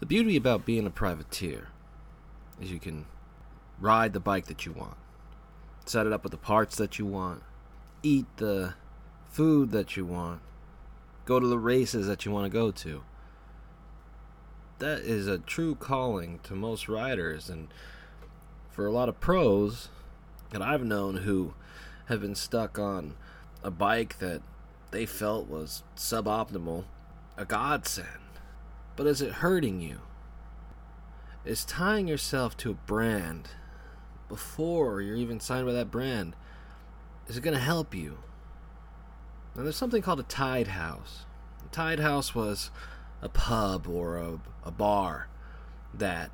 The beauty about being a privateer is you can ride the bike that you want, set it up with the parts that you want, eat the food that you want, go to the races that you want to go to. That is a true calling to most riders, and for a lot of pros that I've known who have been stuck on a bike that they felt was suboptimal, a godsend. But is it hurting you? Is tying yourself to a brand before you're even signed by that brand, is it going to help you? Now, there's something called a Tied House. A Tied House was a pub or a, a bar that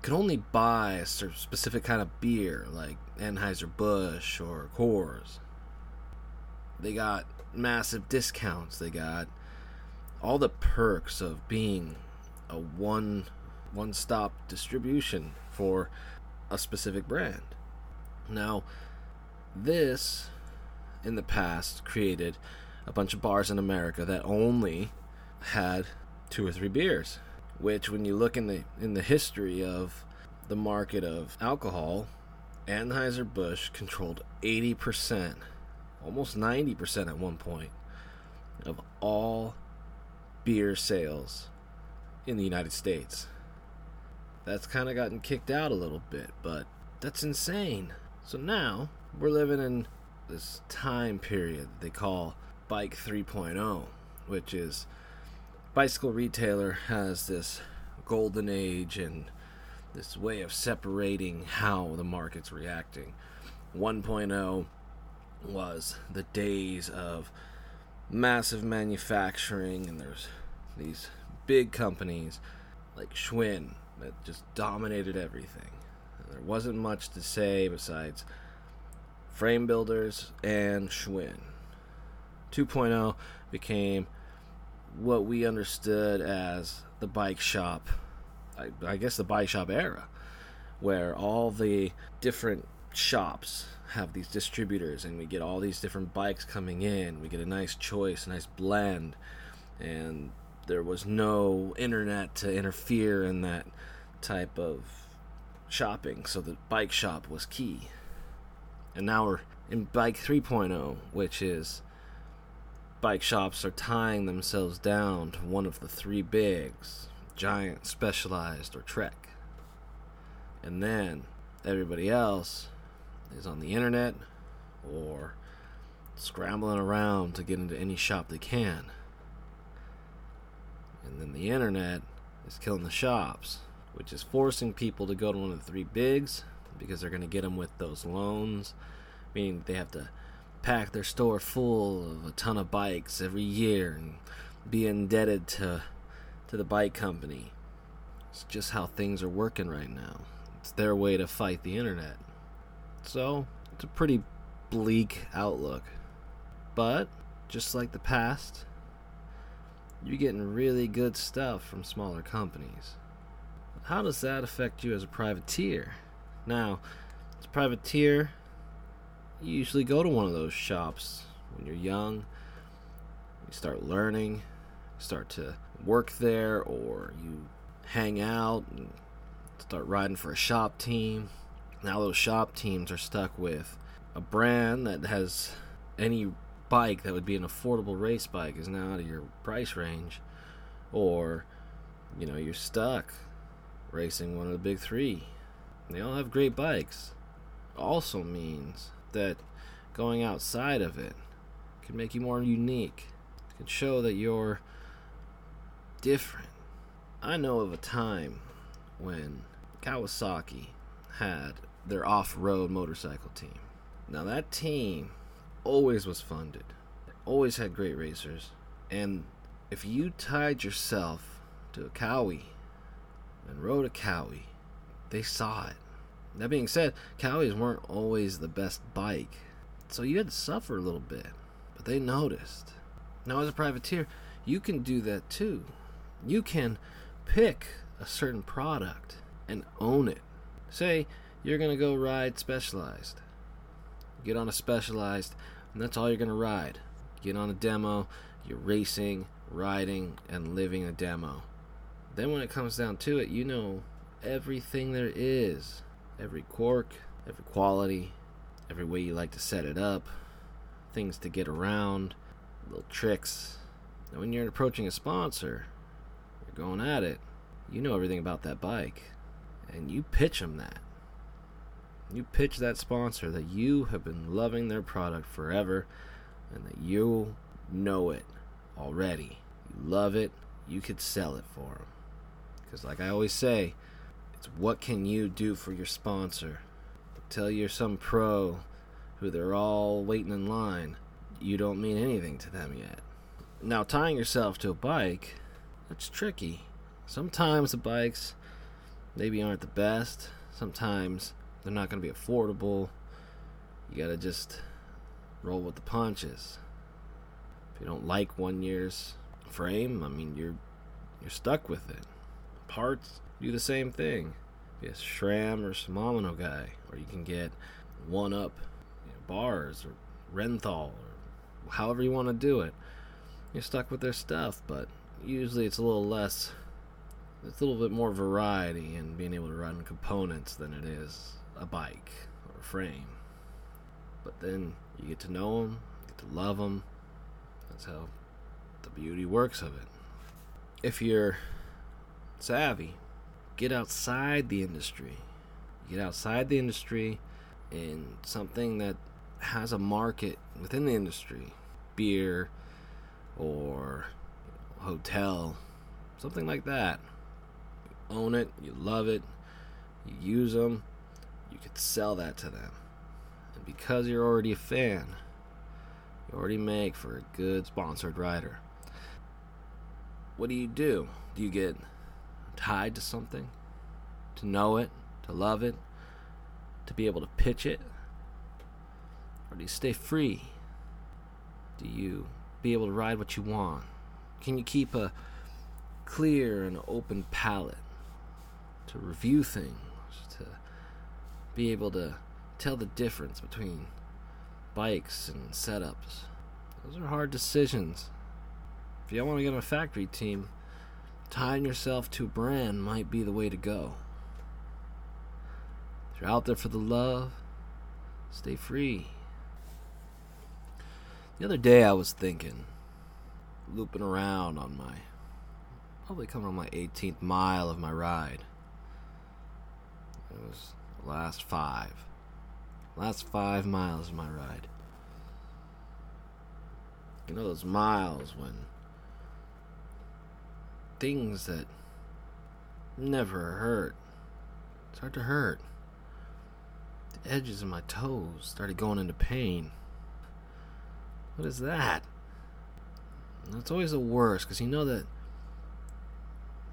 could only buy a specific kind of beer, like Anheuser-Busch or Coors. They got massive discounts. They got all the perks of being a one one-stop distribution for a specific brand. Now, this in the past created a bunch of bars in America that only had two or three beers, which when you look in the in the history of the market of alcohol, Anheuser-Busch controlled 80%, almost 90% at one point of all beer sales in the United States. That's kind of gotten kicked out a little bit, but that's insane. So now we're living in this time period they call Bike 3.0, which is bicycle retailer has this golden age and this way of separating how the market's reacting. 1.0 was the days of massive manufacturing, and there's these big companies like Schwinn that just dominated everything. There wasn't much to say besides frame builders and Schwinn. 2.0 became what we understood as the bike shop, I, I guess the bike shop era, where all the different shops have these distributors and we get all these different bikes coming in. We get a nice choice, a nice blend, and there was no internet to interfere in that type of shopping, so the bike shop was key. And now we're in Bike 3.0, which is bike shops are tying themselves down to one of the three bigs Giant, Specialized, or Trek. And then everybody else is on the internet or scrambling around to get into any shop they can. And then the internet is killing the shops, which is forcing people to go to one of the three bigs because they're going to get them with those loans, meaning they have to pack their store full of a ton of bikes every year and be indebted to to the bike company. It's just how things are working right now. It's their way to fight the internet. So, it's a pretty bleak outlook. But, just like the past, you're getting really good stuff from smaller companies. How does that affect you as a privateer? Now, as a privateer, you usually go to one of those shops when you're young. You start learning, start to work there, or you hang out and start riding for a shop team. Now, those shop teams are stuck with a brand that has any bike that would be an affordable race bike is now out of your price range, or you know, you're stuck racing one of the big three. They all have great bikes. Also means that going outside of it can make you more unique. It can show that you're different. I know of a time when Kawasaki had their off road motorcycle team. Now, that team always was funded, always had great racers, and if you tied yourself to a Cowie and rode a Cowie, they saw it. That being said, Cowies weren't always the best bike, so you had to suffer a little bit, but they noticed. Now, as a privateer, you can do that too. You can pick a certain product and own it. Say you're going to go ride Specialized. Get on a Specialized, and that's all you're going to ride. Get on a demo, you're racing, riding, and living a demo. Then when it comes down to it, you know everything there is every quirk, every quality, every way you like to set it up, things to get around, little tricks. And when you're approaching a sponsor, you're going at it, you know everything about that bike, and you pitch them that. You pitch that sponsor that you have been loving their product forever and that you know it already. You love it, you could sell it for them. Because, like I always say, it's what can you do for your sponsor? Tell you're some pro who they're all waiting in line, you don't mean anything to them yet. Now, tying yourself to a bike, that's tricky. Sometimes the bikes maybe aren't the best. Sometimes they're not going to be affordable. You got to just roll with the punches. If you don't like one year's frame, I mean, you're you're stuck with it. Parts do the same thing. Be a SRAM or Shimano guy, or you can get OneUp you know, bars or Renthal or however you want to do it. You're stuck with their stuff, but usually it's a little less. It's a little bit more variety in being able to run components than it is a bike or a frame. But then you get to know them, get to love them. That's how the beauty works of it. If you're savvy, get outside the industry. Get outside the industry in something that has a market within the industry beer or hotel, something like that. You own it, you love it, you use them, you could sell that to them. And because you're already a fan, you already make for a good sponsored rider. What do you do? Do you get tied to something? To know it, to love it, to be able to pitch it? Or do you stay free? Do you be able to ride what you want? Can you keep a clear and open palate to review things, be able to tell the difference between bikes and setups? Those are hard decisions. If you don't want to get on a factory team, tying yourself to a brand might be the way to go. If you're out there for the love, stay free. The other day I was thinking, looping around on my, probably coming on my 18th mile of my ride. It was last five. Last five miles of my ride. You know those miles when things that never hurt start to hurt. The edges of my toes started going into pain. What is that? It's always the worst because you know that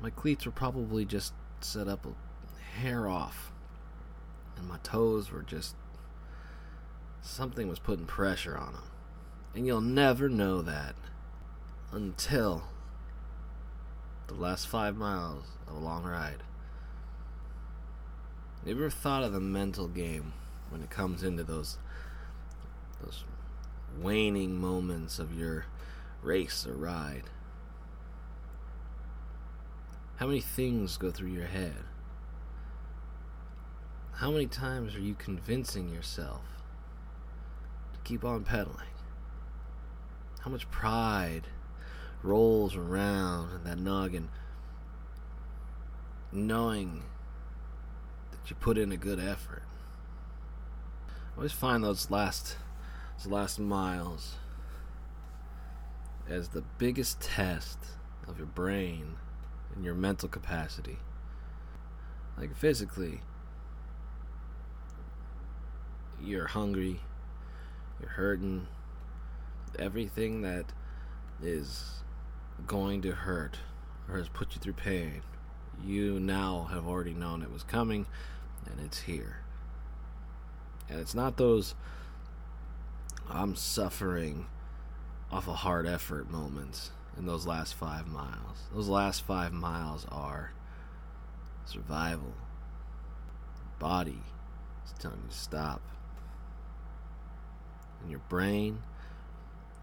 my cleats were probably just set up a hair off, and my toes were just something was putting pressure on them. And you'll never know that until the last five miles of a long ride. You ever thought of the mental game when it comes into those those waning moments of your race or ride? How many things go through your head? How many times are you convincing yourself to keep on pedaling? How much pride rolls around in that noggin, knowing that you put in a good effort. I always find those last those last miles as the biggest test of your brain and your mental capacity. Like physically, you're hungry, you're hurting, everything that is going to hurt or has put you through pain, you now have already known it was coming and it's here. And it's not those I'm suffering off a hard effort moments in those last five miles. Those last five miles are survival. Body is telling you to stop. And your brain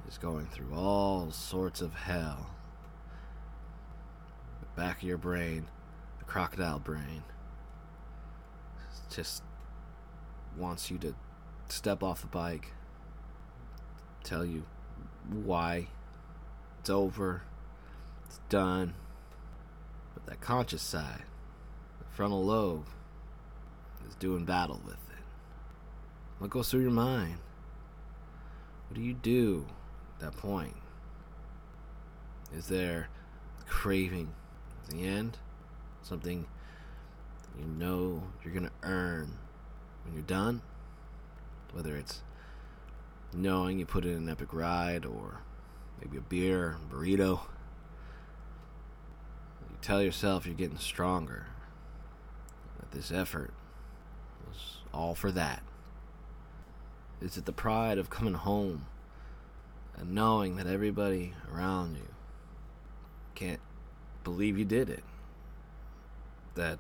is going through all sorts of hell The back of your brain, the crocodile brain, just wants you to step off the bike, tell you why it's over, it's done. But that conscious side, the frontal lobe, is doing battle with it. What goes through your mind? What do you do at that point? Is there craving at the end? Something you know you're going to earn when you're done? Whether it's knowing you put in an epic ride or maybe a beer, a burrito. You tell yourself you're getting stronger. That this effort was all for that. Is it the pride of coming home and knowing that everybody around you can't believe you did it? That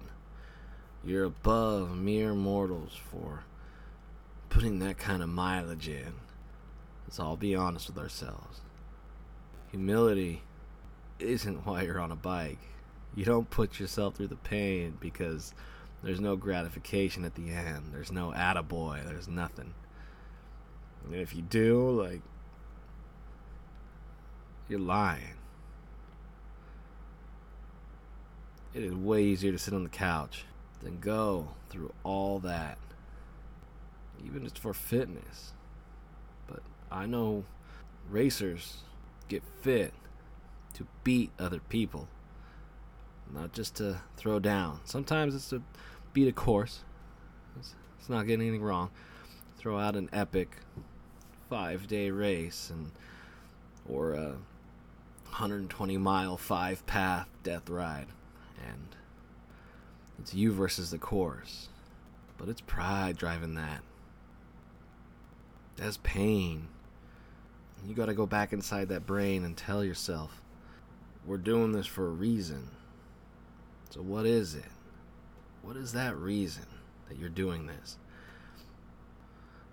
you're above mere mortals for putting that kind of mileage in. Let's all be honest with ourselves. Humility isn't why you're on a bike. You don't put yourself through the pain because there's no gratification at the end. There's no attaboy. There's nothing. And if you do, like, you're lying. It is way easier to sit on the couch than go through all that, even just for fitness. But I know racers get fit to beat other people, not just to throw down. Sometimes it's to beat a course. It's, it's not getting anything wrong. Throw out an epic five day race and or a 120 mile five path death ride. And it's you versus the course. But it's pride driving that. That's pain. You got to go back inside that brain and tell yourself we're doing this for a reason. So what is it? What is that reason that you're doing this?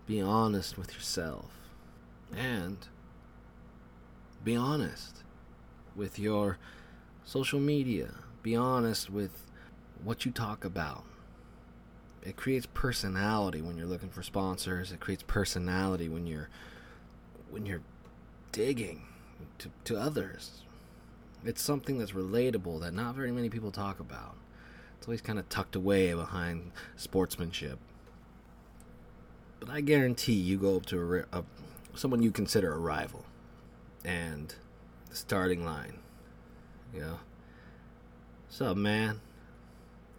Be honest with yourself and be honest with your social media. Be honest with what you talk about. It creates personality when you're looking for sponsors. It creates personality when you're when you're digging to, to others. It's something that's relatable that not very many people talk about. It's always kind of tucked away behind sportsmanship. But I guarantee you go up to a, a someone you consider a rival, and the starting line. You know, what's up, man?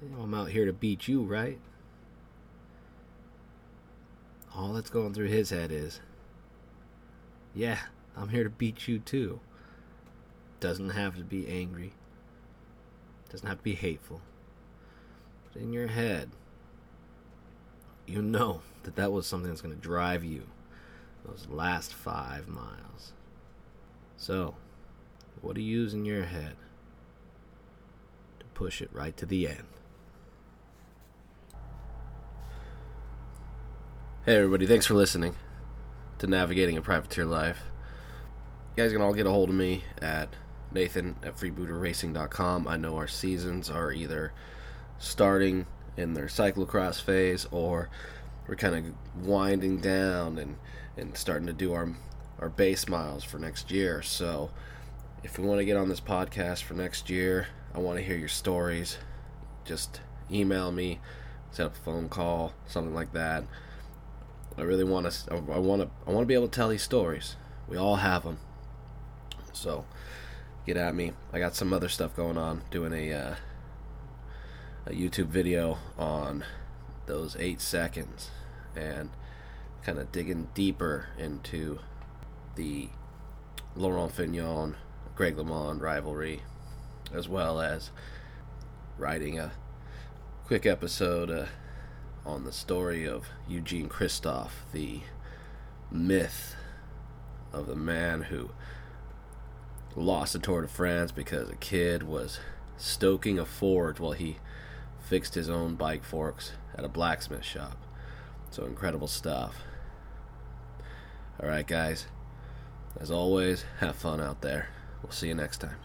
You know, I'm out here to beat you, right? All that's going through his head is, yeah, I'm here to beat you too. Doesn't have to be angry. Doesn't have to be hateful. But in your head, you know that that was something that's going to drive you those last five miles. So, what do you use in your head to push it right to the end? Hey, everybody, thanks for listening to Navigating a Privateer Life. You guys can all get a hold of me at Nathan at freebooterracing.com. I know our seasons are either starting in their cyclocross phase or we're kind of winding down and and starting to do our our base miles for next year. So if you want to get on this podcast for next year, I want to hear your stories. Just email me, set up a phone call, something like that. I really want to. I want to. I want to be able to tell these stories. We all have them. So get at me. I got some other stuff going on. Doing a uh, a YouTube video on those eight seconds and kind of digging deeper into the Laurent Fignon, Greg LeMond rivalry, as well as writing a quick episode uh, on the story of Eugene Christophe, the myth of the man who lost the Tour de France because a kid was stoking a forge while he fixed his own bike forks at a blacksmith shop. So incredible stuff. Alright, guys. As always, have fun out there. We'll see you next time.